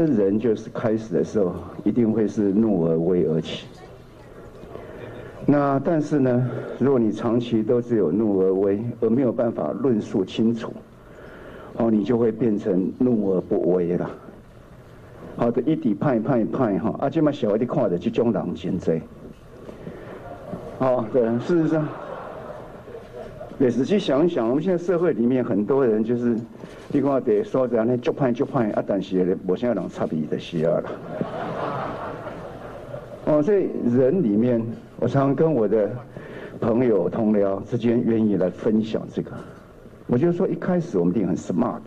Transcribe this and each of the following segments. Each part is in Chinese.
那人就是开始的时候一定会是怒而威而起。那但是呢，如果你长期都只有怒而威，而没有办法论述清楚，哦，你就会变成怒而不威了。好的，一底派派派哈，啊，这么小一点看的这种人真多。好，对，事实上。也仔细想一想，我们现在社会里面很多人就是，你看得说着那就判就判啊，但是我现在能差别的需要了。哦，所以人里面，我常跟我的朋友同僚之间愿意来分享这个。我就说，一开始我们一定很 smart，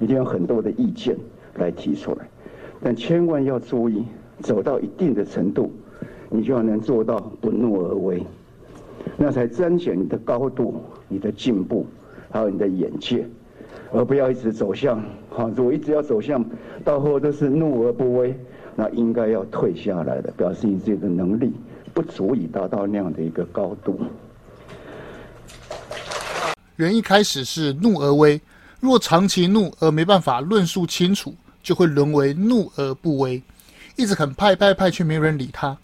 一定有很多的意见来提出来，但千万要注意，走到一定的程度，你就要能做到不怒而威。那才彰显你的高度、你的进步，还有你的眼界，而不要一直走向哈。如果一直要走向，到后都是怒而不威，那应该要退下来的，表示你自己的能力不足以达到那样的一个高度。人一开始是怒而威，若长期怒而没办法论述清楚，就会沦为怒而不威，一直很派派派，却没人理他。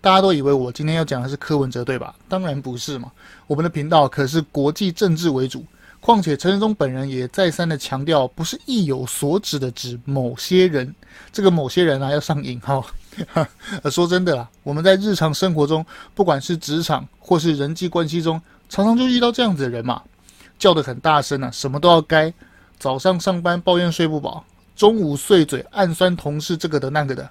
大家都以为我今天要讲的是柯文哲，对吧？当然不是嘛。我们的频道可是国际政治为主，况且陈时中本人也再三的强调，不是意有所指的指某些人。这个某些人啊，要上引号。说真的啦，我们在日常生活中，不管是职场或是人际关系中，常常就遇到这样子的人嘛，叫得很大声啊，什么都要该。早上上班抱怨睡不饱，中午碎嘴暗酸同事这个的那个的。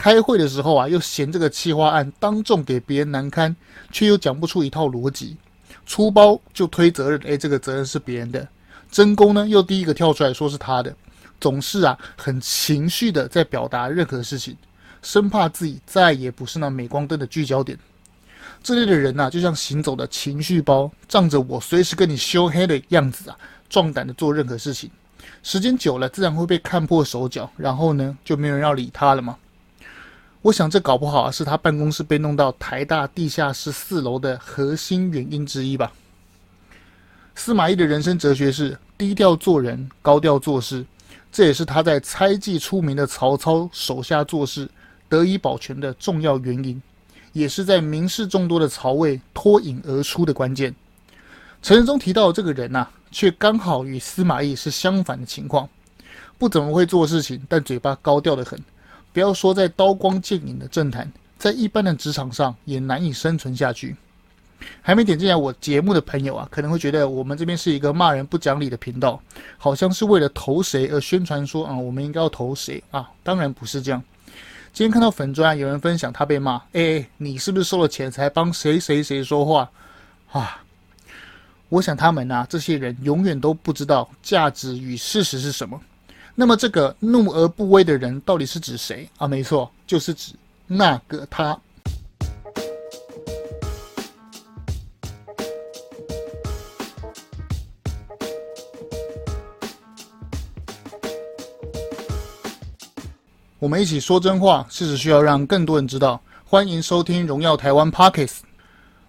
开会的时候啊，又嫌这个企划案当众给别人难堪，却又讲不出一套逻辑，出包就推责任，诶，这个责任是别人的，真功呢又第一个跳出来说是他的，总是啊很情绪的在表达任何事情，生怕自己再也不是那镁光灯的聚焦点。这类的人呐、啊，就像行走的情绪包，仗着我随时跟你修黑的样子啊，壮胆的做任何事情，时间久了自然会被看破手脚，然后呢就没有人要理他了嘛。我想这搞不好啊，是他办公室被弄到台大地下室四楼的核心原因之一吧。司马懿的人生哲学是低调做人，高调做事，这也是他在猜忌出名的曹操手下做事得以保全的重要原因，也是在名士众多的曹魏脱颖而出的关键。陈仁宗提到这个人呐、却刚好与司马懿是相反的情况，不怎么会做事情，但嘴巴高调得很。不要说在刀光剑影的政坛，在一般的职场上也难以生存下去。还没点进来我节目的朋友啊，可能会觉得我们这边是一个骂人不讲理的频道，好像是为了投谁而宣传说啊，我们应该要投谁啊？当然不是这样。今天看到粉专有人分享他被骂，哎，你是不是收了钱才帮谁谁谁说话啊？我想他们啊，这些人永远都不知道价值与事实是什么。那么，这个怒而不威的人到底是指谁啊？没错，就是指那个他。我们一起说真话，事实需要让更多人知道。欢迎收听《荣耀台湾》Podcast。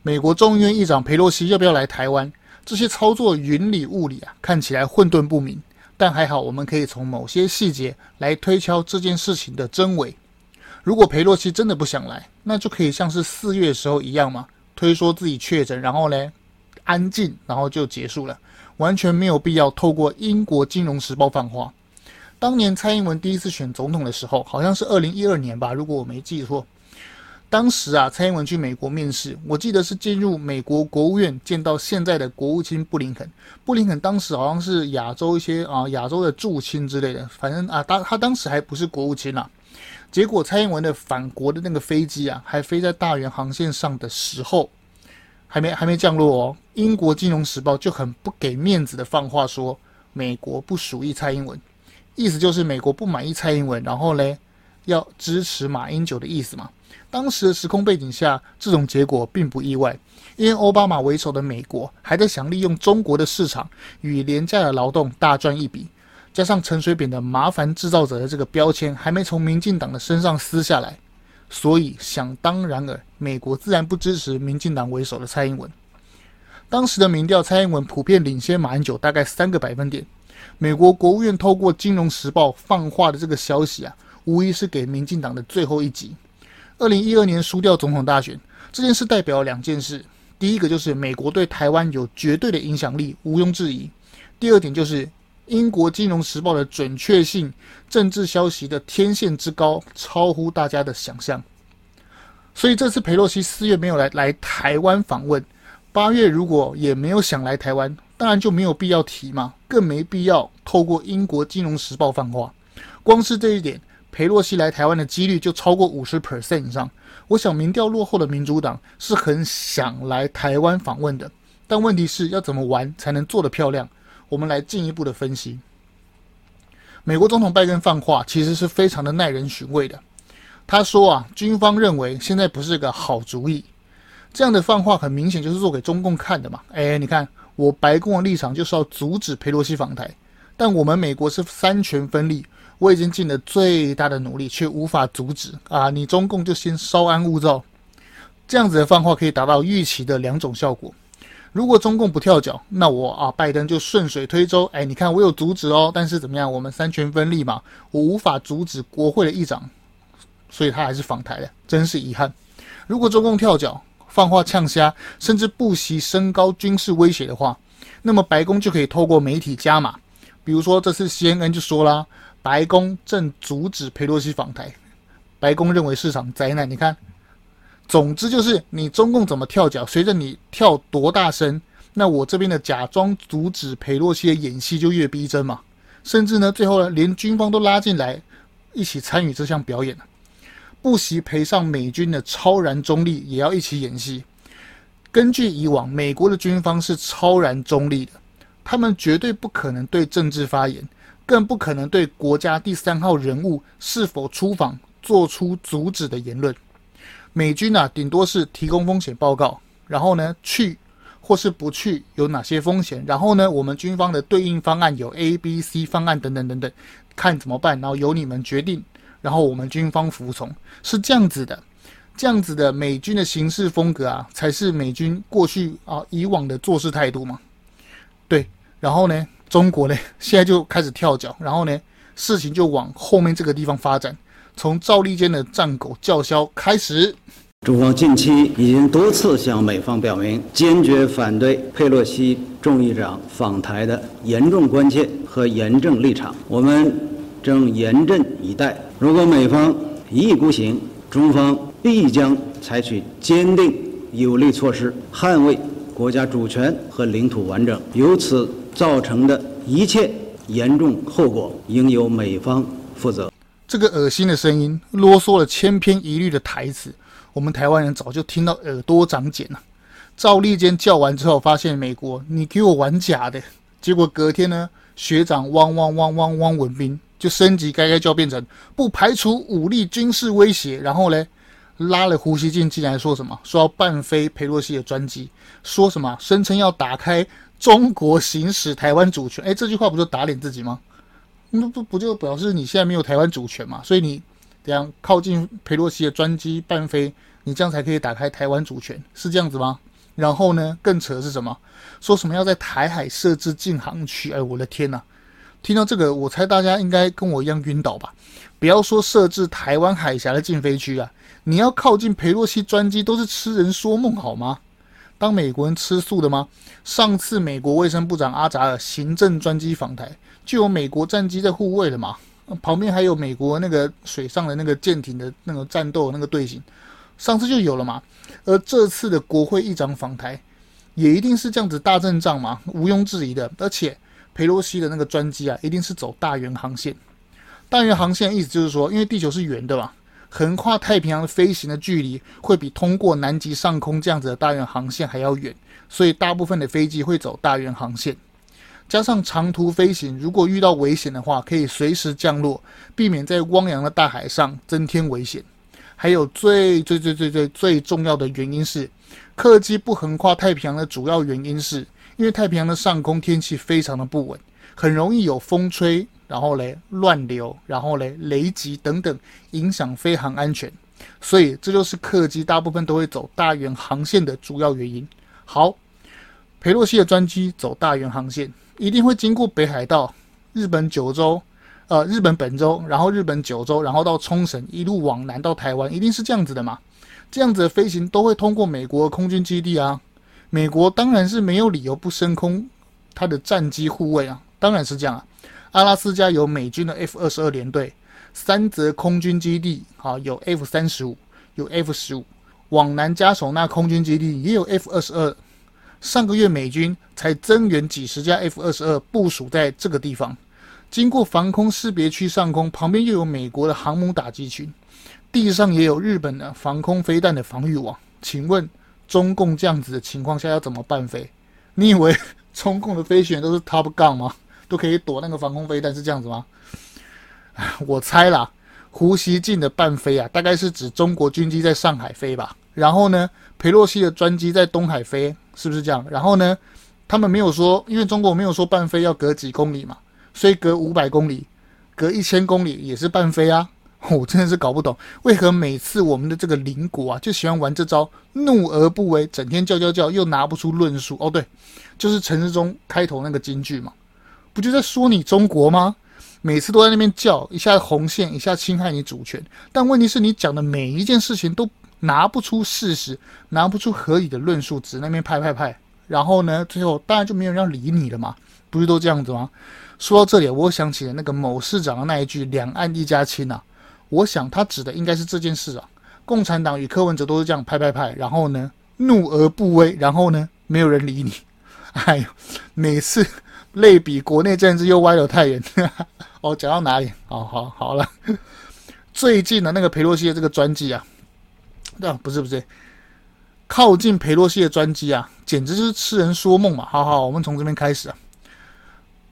美国众议院议长裴洛西要不要来台湾？这些操作云里雾里啊，看起来混沌不明。但还好，我们可以从某些细节来推敲这件事情的真伪。如果裴洛西真的不想来，那就可以像是四月时候一样嘛，推说自己确诊，然后呢，安静，然后就结束了，完全没有必要透过英国金融时报放话。当年蔡英文第一次选总统的时候，好像是二零一二年吧，如果我没记错。当时啊，蔡英文去美国面试，我记得是进入美国国务院见到现在的国务卿布林肯。布林肯当时好像是亚洲一些啊亚洲的驻青之类的，反正啊，他他当时还不是国务卿啊。结果蔡英文的返国的那个飞机啊，还飞在大员航线上的时候，还没还没降落哦。英国金融时报就很不给面子的放话说，美国不属意蔡英文，意思就是美国不满意蔡英文，然后嘞要支持马英九的意思嘛。当时的时空背景下，这种结果并不意外，因为奥巴马为首的美国还在想利用中国的市场与廉价的劳动大赚一笔，加上陈水扁的麻烦制造者的这个标签还没从民进党的身上撕下来，所以想当然尔，美国自然不支持民进党为首的蔡英文。当时的民调，蔡英文普遍领先马英九大概三个百分点，美国国务院透过《金融时报》放话的这个消息啊，无疑是给民进党的最后一击。二零一二年输掉总统大选，这件事代表两件事：第一个就是美国对台湾有绝对的影响力，毋庸置疑；第二点就是英国《金融时报》的准确性、政治消息的天线之高，超乎大家的想象。所以这次佩洛西四月没有来来台湾访问，八月如果也没有想来台湾，当然就没有必要提嘛，更没必要透过英国《金融时报》放话。光是这一点，裴洛西来台湾的几率就超过五十 percent 以上。我想民调落后的民主党是很想来台湾访问的，但问题是要怎么玩才能做得漂亮？我们来进一步的分析。美国总统拜登放话，其实是非常的耐人寻味的。他说啊，军方认为现在不是个好主意。这样的放话很明显就是做给中共看的嘛。哎，你看我白宫的立场就是要阻止裴洛西访台，但我们美国是三权分立，我已经尽了最大的努力，却无法阻止啊！你中共就先稍安勿躁。这样子的放话可以达到预期的两种效果。如果中共不跳脚，那我啊拜登就顺水推舟。哎，你看我有阻止哦，但是怎么样？我们三权分立嘛，我无法阻止国会的议长。所以他还是访台了，真是遗憾。如果中共跳脚、放话呛瞎，甚至不惜升高军事威胁的话，那么白宫就可以透过媒体加码。比如说这次 CNN 就说啦，白宫正阻止佩洛西访台。白宫认为是场灾难。你看，总之就是你中共怎么跳脚，随着你跳多大声，那我这边的假装阻止佩洛西的演戏就越逼真嘛。甚至呢，最后呢，连军方都拉进来一起参与这项表演。不惜赔上美军的超然中立，也要一起演戏。根据以往，美国的军方是超然中立的，他们绝对不可能对政治发言，更不可能对国家第三号人物是否出访做出阻止的言论。美军啊，顶多是提供风险报告，然后呢，去或是不去有哪些风险，然后呢，我们军方的对应方案有 A、B、C 方案等等等等，看怎么办，然后由你们决定。然后我们军方服从，是这样子的，这样子的美军的行事风格啊，才是美军过去啊以往的做事态度嘛。对，然后呢，中国呢现在就开始跳脚，然后呢，事情就往后面这个地方发展，从赵立坚的战狗叫嚣开始。中方近期已经多次向美方表明，坚决反对佩洛西众议长访台的严重关切和严正立场，我们正严阵以待。如果美方一意孤行，中方必将采取坚定有力措施，捍卫国家主权和领土完整。由此造成的一切严重后果，应由美方负责。这个恶心的声音，啰嗦了千篇一律的台词，我们台湾人早就听到耳朵长茧了。赵立坚叫完之后，发现美国你给我玩假的，结果隔天呢，学长汪汪汪汪汪文斌。就升级，该该就要变成不排除武力军事威胁，然后呢，拉了胡锡进进来说什么？说要半飞佩洛西的专机，说什么？声称要打开中国行使台湾主权。哎，这句话不就打脸自己吗？那不不就表示你现在没有台湾主权嘛？所以你这样靠近裴洛西的专机半飞，你这样才可以打开台湾主权，是这样子吗？然后呢，更扯的是什么？说什么要在台海设置禁航区？哎，我的天哪！听到这个，我猜大家应该跟我一样晕倒吧？不要说设置台湾海峡的禁飞区啊，你要靠近裴洛西专机都是痴人说梦好吗？当美国人吃素的吗？上次美国卫生部长阿扎尔行政专机访台，就有美国战机在护卫了嘛？旁边还有美国那个水上的那个舰艇的那个战斗那个队形，上次就有了嘛？而这次的国会议长访台，也一定是这样子大阵仗嘛？毋庸置疑的，而且。佩洛西的那个专机啊，一定是走大圆航线。大圆航线意思就是说，因为地球是圆的嘛，横跨太平洋的飞行的距离会比通过南极上空这样子的大圆航线还要远，所以大部分的飞机会走大圆航线。加上长途飞行，如果遇到危险的话，可以随时降落，避免在汪洋的大海上增添危险。还有最最最最最最重要的原因是，客机不横跨太平洋的主要原因是。因为太平洋的上空天气非常的不稳，很容易有风吹，然后嘞乱流，然后嘞雷击等等，影响飞航安全。所以这就是客机大部分都会走大圆航线的主要原因。好，裴洛西的专机走大圆航线，一定会经过北海道，日本九州，呃，日本本州，然后日本九州，然后到冲绳，一路往南到台湾，一定是这样子的嘛？这样子的飞行都会通过美国空军基地啊。美国当然是没有理由不升空它的战机护卫啊，当然是这样啊。阿拉斯加有美军的 F 二十二联队，三泽空军基地啊有 F 三十五，有 F 十五，往南加索纳空军基地也有 F 二十二。上个月美军才增援几十架 F 二十二部署在这个地方，经过防空识别区上空，旁边又有美国的航母打击群，地上也有日本的防空飞弹的防御网。请问？中共这样子的情况下要怎么办飞？你以为 中共的飞行员都是 Top Gun 吗？都可以躲那个防空飞弹是这样子吗？我猜啦，胡锡进的伴飞啊，大概是指中国军机在上海飞吧。然后呢，裴洛西的专机在东海飞，是不是这样？然后呢，他们没有说，因为中国没有说伴飞要隔几公里嘛，所以隔五百公里、隔一千公里也是伴飞啊。我真的是搞不懂，为何每次我们的这个邻国啊，就喜欢玩这招，怒而不为，整天叫叫叫，又拿不出论述。哦，对，就是陈时中开头那个金句嘛，不就在说你中国吗？每次都在那边叫，一下红线，一下侵害你主权。但问题是你讲的每一件事情都拿不出事实，拿不出合理的论述，只那边拍拍拍，然后呢，最后当然就没有人要理你了嘛，不是都这样子吗？说到这里，我想起了那个某市长的那一句“两岸一家亲”啊。我想他指的应该是这件事啊，共产党与柯文哲都是这样拍拍拍，然后呢，怒而不威，然后呢，没有人理你。哎，每次类比国内政治又歪得太远。哦，讲到哪里？好好好了，最近的那个裴洛西的这个专机啊，啊，不是不是，靠近裴洛西的专机啊，简直就是痴人说梦嘛。好好，我们从这边开始啊。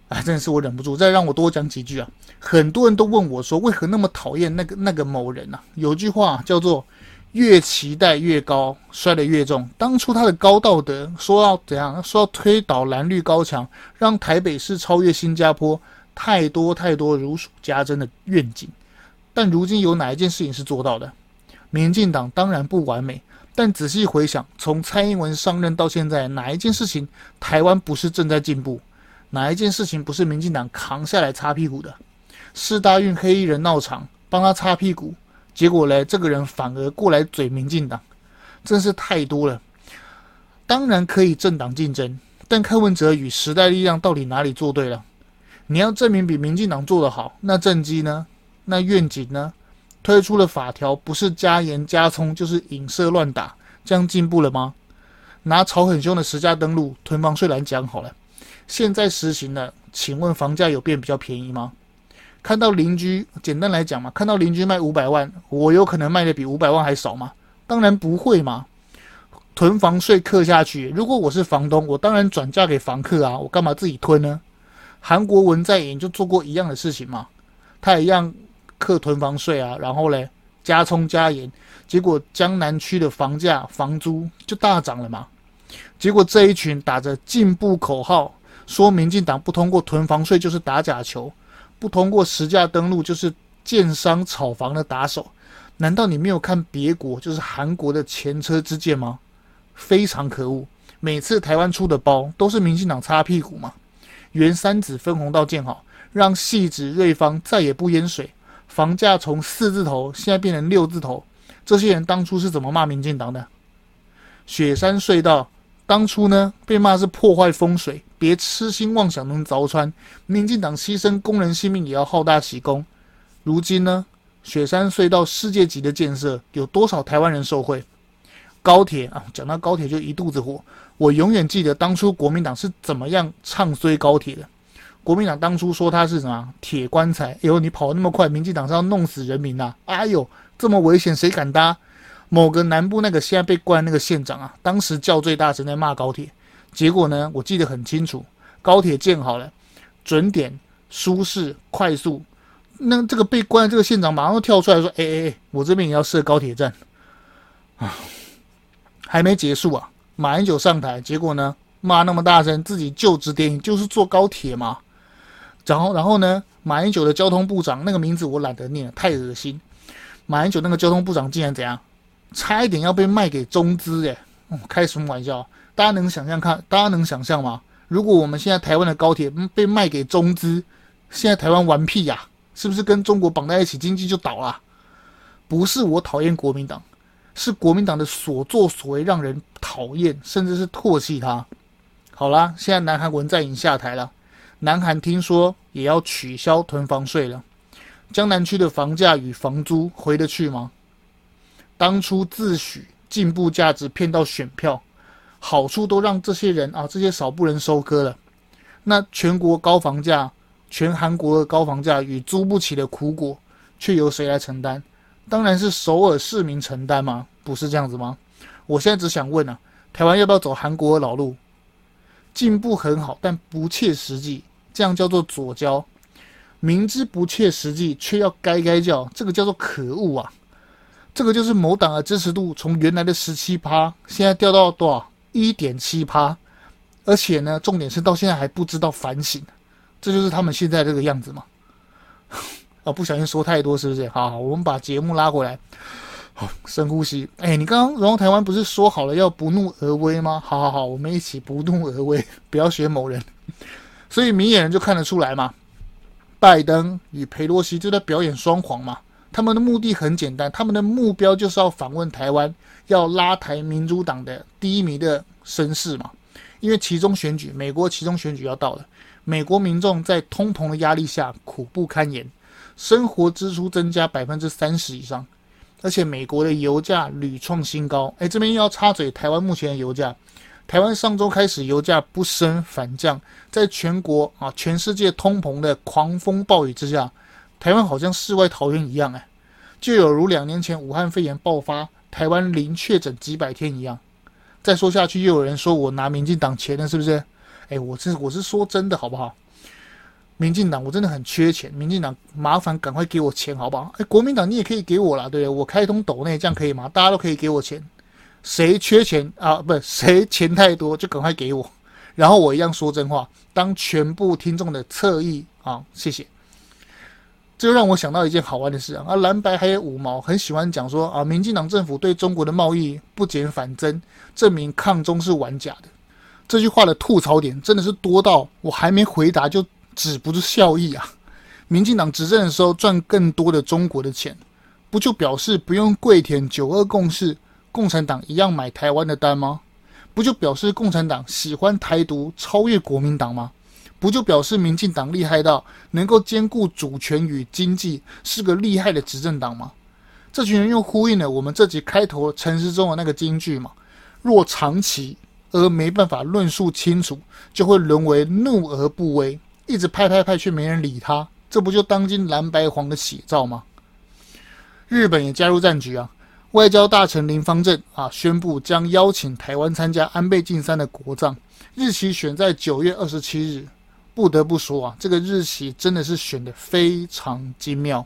哎，真的是我忍不住，再让我多讲几句啊！很多人都问我说，为何那么讨厌那个那个某人啊？有句话叫做“越期待越高，摔得越重”。当初他的高道德，说要怎样？说要推倒蓝绿高墙，让台北市超越新加坡，太多太多如数家珍的愿景。但如今有哪一件事情是做到的？民进党当然不完美，但仔细回想，从蔡英文上任到现在，哪一件事情台湾不是正在进步？哪一件事情不是民进党扛下来擦屁股的？四大运黑衣人闹场，帮他擦屁股，结果呢，这个人反而过来嘴民进党，真是太多了。当然可以政党竞争，但柯文哲与时代力量到底哪里做对了？你要证明比民进党做得好，那政绩呢？那愿景呢？推出的法条不是加盐加葱，就是影射乱打，这样进步了吗？拿吵很凶的实价登录囤房税来讲好了。现在实行了，请问房价有变比较便宜吗？看到邻居，简单来讲嘛，看到邻居卖五百万，我有可能卖的比五百万还少吗？当然不会嘛。囤房税课下去，如果我是房东，我当然转嫁给房客啊，我干嘛自己吞呢？韩国文在寅就做过一样的事情嘛，他也一样课囤房税啊，然后嘞加葱加盐，结果江南区的房价房租就大涨了嘛。结果这一群打着进步口号。说民进党不通过囤房税就是打假球，不通过实价登录就是建商炒房的打手，难道你没有看别国就是韩国的前车之鉴吗？非常可恶！每次台湾出的包都是民进党擦屁股嘛，原三子分红到建好，让汐止瑞芳再也不淹水，房价从四字头现在变成六字头，这些人当初是怎么骂民进党的？雪山隧道。当初呢，被骂是破坏风水，别痴心妄想能凿穿。民进党牺牲工人性命也要好大喜功。如今呢，雪山隧道世界级的建设，有多少台湾人受惠？高铁啊，讲到高铁就一肚子火。我永远记得当初国民党是怎么样唱衰高铁的。国民党当初说它是什么铁棺材，哎呦，你跑那么快，民进党是要弄死人民呐、啊！哎呦，这么危险，谁敢搭？某个南部那个现在被关那个县长啊，当时叫最大声在骂高铁，结果呢，我记得很清楚，高铁建好了，准点、舒适、快速，那这个被关的这个县长马上跳出来说：“哎哎哎，我这边也要设高铁站啊！”还没结束啊，马英九上台，结果呢，骂那么大声，自己就职典礼就是坐高铁嘛。然后然后呢，马英九的交通部长那个名字我懒得念，太恶心。马英九那个交通部长竟然怎样？差一点要被卖给中资耶！开什么玩笑？大家能想象看？大家能想象吗？如果我们现在台湾的高铁被卖给中资，现在台湾玩屁呀、是不是跟中国绑在一起，经济就倒了？不是我讨厌国民党，是国民党的所作所为让人讨厌，甚至是唾弃他。好啦，现在南韩文在寅下台了，南韩听说也要取消囤房税了。江南区的房价与房租回得去吗？当初自诩进步价值骗到选票，好处都让这些人啊，这些少部人收割了。那全国高房价。全韩国的高房价与租不起的苦果，却由谁来承担？当然是首尔市民承担吗，不是这样子吗？我现在只想问啊，台湾要不要走韩国的老路？进步很好，但不切实际，这样叫做左交。明知不切实际，却要该该叫，这个叫做可恶啊！这个就是某党的支持度从原来的十七趴，现在掉到多少？一点七趴，而且呢，重点是到现在还不知道反省。这就是他们现在这个样子嘛？啊，不小心说太多，是不是？好，我们把节目拉回来。好，深呼吸。哎，你刚刚然后台湾不是说好了要不怒而威吗？好好好，我们一起不怒而威，不要学某人。所以明眼人就看得出来嘛，拜登与裴洛西就在表演双簧嘛。他们的目的很简单，他们的目标就是要访问台湾，要拉抬民主党的第一名的声势嘛。因为其中选举，美国其中选举要到了。美国民众在通膨的压力下苦不堪言，生活支出增加百分之三十以上，而且美国的油价屡创新高。哎，这边又要插嘴，台湾目前的油价，台湾上周开始油价不升反降，在全国啊全世界通膨的狂风暴雨之下，台湾好像世外桃源一样，哎，就有如两年前武汉肺炎爆发，台湾零确诊几百天一样。再说下去，又有人说我拿民进党钱了，是不是？哎，我这我是说真的，好不好？民进党我真的很缺钱，民进党麻烦赶快给我钱，好不好？哎，国民党你也可以给我啦，对不对？我开通抖内，这样可以吗？大家都可以给我钱，谁缺钱啊？不是谁钱太多就赶快给我，然后我一样说真话，当全部听众的侧翼啊，谢谢。这就让我想到一件好玩的事啊，啊，蓝白还有五毛很喜欢讲说啊，民进党政府对中国的贸易不减反增，证明抗中是玩假的。这句话的吐槽点真的是多到我还没回答就止不住笑意啊！民进党执政的时候赚更多的中国的钱，不就表示不用跪舔九二共识，共产党一样买台湾的单吗？不就表示共产党喜欢台独超越国民党吗？不就表示民进党厉害到能够兼顾主权与经济，是个厉害的执政党吗？这群人又呼应了我们这集开头陈时中的那个金句嘛：若长期。而没办法论述清楚，就会沦为怒而不威，一直拍拍拍却没人理他，这不就当今蓝白黄的写照吗？日本也加入战局啊！外交大臣林芳正啊宣布将邀请台湾参加安倍晋三的国葬，日期选在九月二十七日。不得不说啊，这个日期真的是选得非常精妙。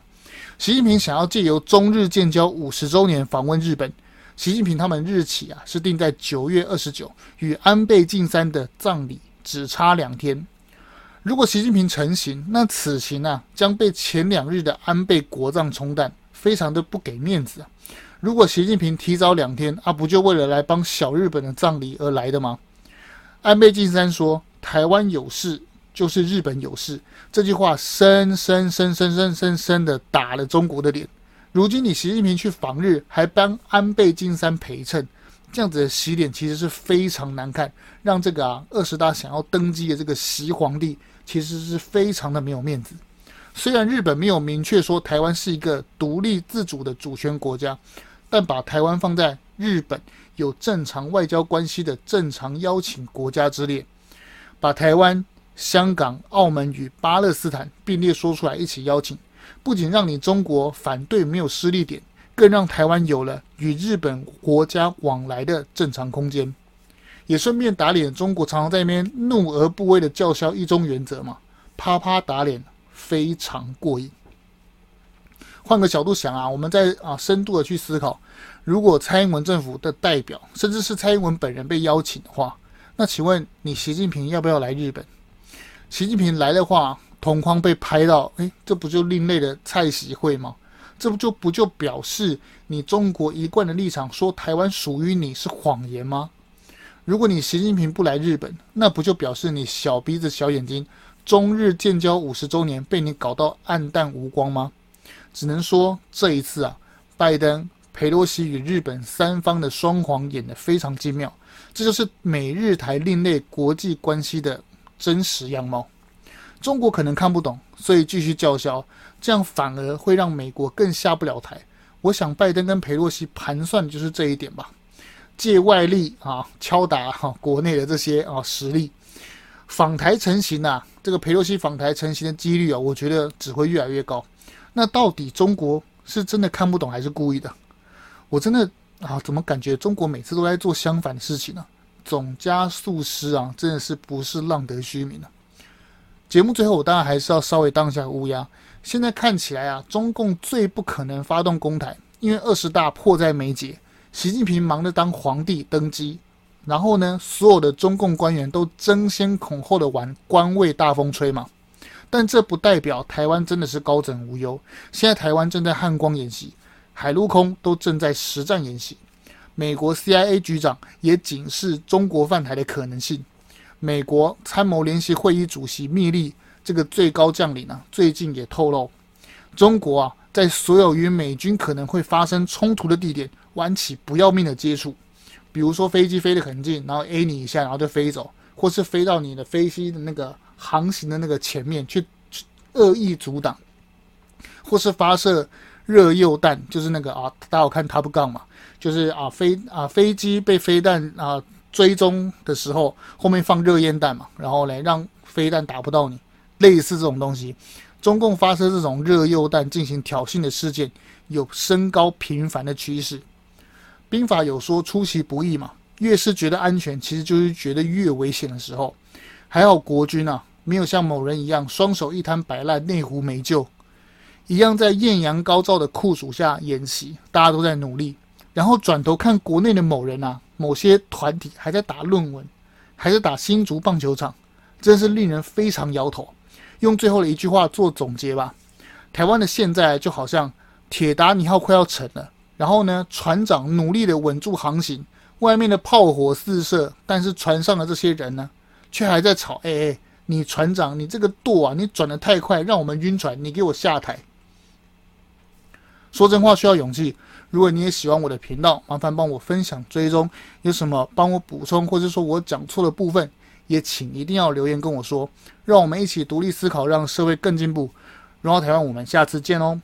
习近平想要借由中日建交五十周年访问日本。习近平他们日期啊是定在九月二十九，与安倍晋三的葬礼只差两天。如果习近平成行，那此行啊将被前两日的安倍国葬冲淡，非常的不给面子啊。如果习近平提早两天，啊不就为了来帮小日本的葬礼而来的吗？安倍晋三说：“台湾有事就是日本有事。”这句话深深深深深深深的打了中国的脸。如今你习近平去访日，还帮安倍晋三陪衬，这样子的洗脸其实是非常难看，让这个啊二十大想要登基的这个习皇帝其实是非常的没有面子。虽然日本没有明确说台湾是一个独立自主的主权国家，但把台湾放在日本有正常外交关系的正常邀请国家之列，把台湾、香港、澳门与巴勒斯坦并列说出来一起邀请。不仅让你中国反对没有失力点，更让台湾有了与日本国家往来的正常空间，也顺便打脸中国常常在那边怒而不威的叫嚣一中原则嘛，啪啪打脸，非常过瘾。换个角度想啊，我们在啊深度的去思考，如果蔡英文政府的代表，甚至是蔡英文本人被邀请的话，那请问你习近平要不要来日本？习近平来的话。同框被拍到，诶，这不就另类的蔡习会吗？这不就不就表示你中国一贯的立场，说台湾属于你是谎言吗？如果你习近平不来日本，那不就表示你小鼻子小眼睛，中日建交五十周年被你搞到黯淡无光吗？只能说这一次啊，拜登、佩洛西与日本三方的双簧演得非常精妙，这就是美日台另类国际关系的真实样貌。中国可能看不懂，所以继续叫嚣，这样反而会让美国更下不了台。我想拜登跟佩洛西盘算的就是这一点吧，借外力啊敲打哈、国内的这些啊实力，访台成型啊，这个佩洛西访台成型的几率啊，我觉得只会越来越高。那到底中国是真的看不懂还是故意的？我真的啊，怎么感觉中国每次都在做相反的事情呢、总加速师啊，真的是不是浪得虚名、啊？节目最后，我当然还是要稍微当一下乌鸦。现在看起来啊，中共最不可能发动攻台，因为二十大迫在眉睫，习近平忙着当皇帝登基，然后呢，所有的中共官员都争先恐后的玩官位大风吹嘛。但这不代表台湾真的是高枕无忧。现在台湾正在汉光演习，海陆空都正在实战演习。美国 CIA 局长也警示中国犯台的可能性。美国参谋联席会议主席密利这个最高将领呢，最近也透露，中国啊在所有与美军可能会发生冲突的地点玩起不要命的接触，比如说飞机飞得很近，然后 A 你一下，然后就飞走，或是飞到你的飞机的那个。航行的那个前面去恶意阻挡，或是发射热诱弹，就是那个啊，大家有看 Top Gun 嘛，就是啊飞啊飞机被飞弹啊追踪的时候，后面放热烟弹嘛，然后来让飞弹打不到你，类似这种东西，中共发射这种热诱弹进行挑衅的事件有升高频繁的趋势。兵法有说出其不意嘛，越是觉得安全，其实就是觉得越危险的时候。还好国军啊，没有像某人一样双手一摊摆烂，内湖没救，一样在艳阳高照的酷暑下演习，大家都在努力。然后转头看国内的某人啊，某些团体还在打论文，还在打新竹棒球场，真是令人非常摇头。用最后的一句话做总结吧：台湾的现在就好像铁达尼号快要沉了，然后呢，船长努力的稳住航行，外面的炮火四射，但是船上的这些人呢？却还在吵，哎哎，你船长，你这个舵啊，你转得太快，让我们晕船，你给我下台。说真话需要勇气。如果你也喜欢我的频道，麻烦帮我分享追踪。有什么帮我补充，或者说我讲错的部分，也请一定要留言跟我说。让我们一起独立思考，让社会更进步。荣耀台湾，我们下次见哦。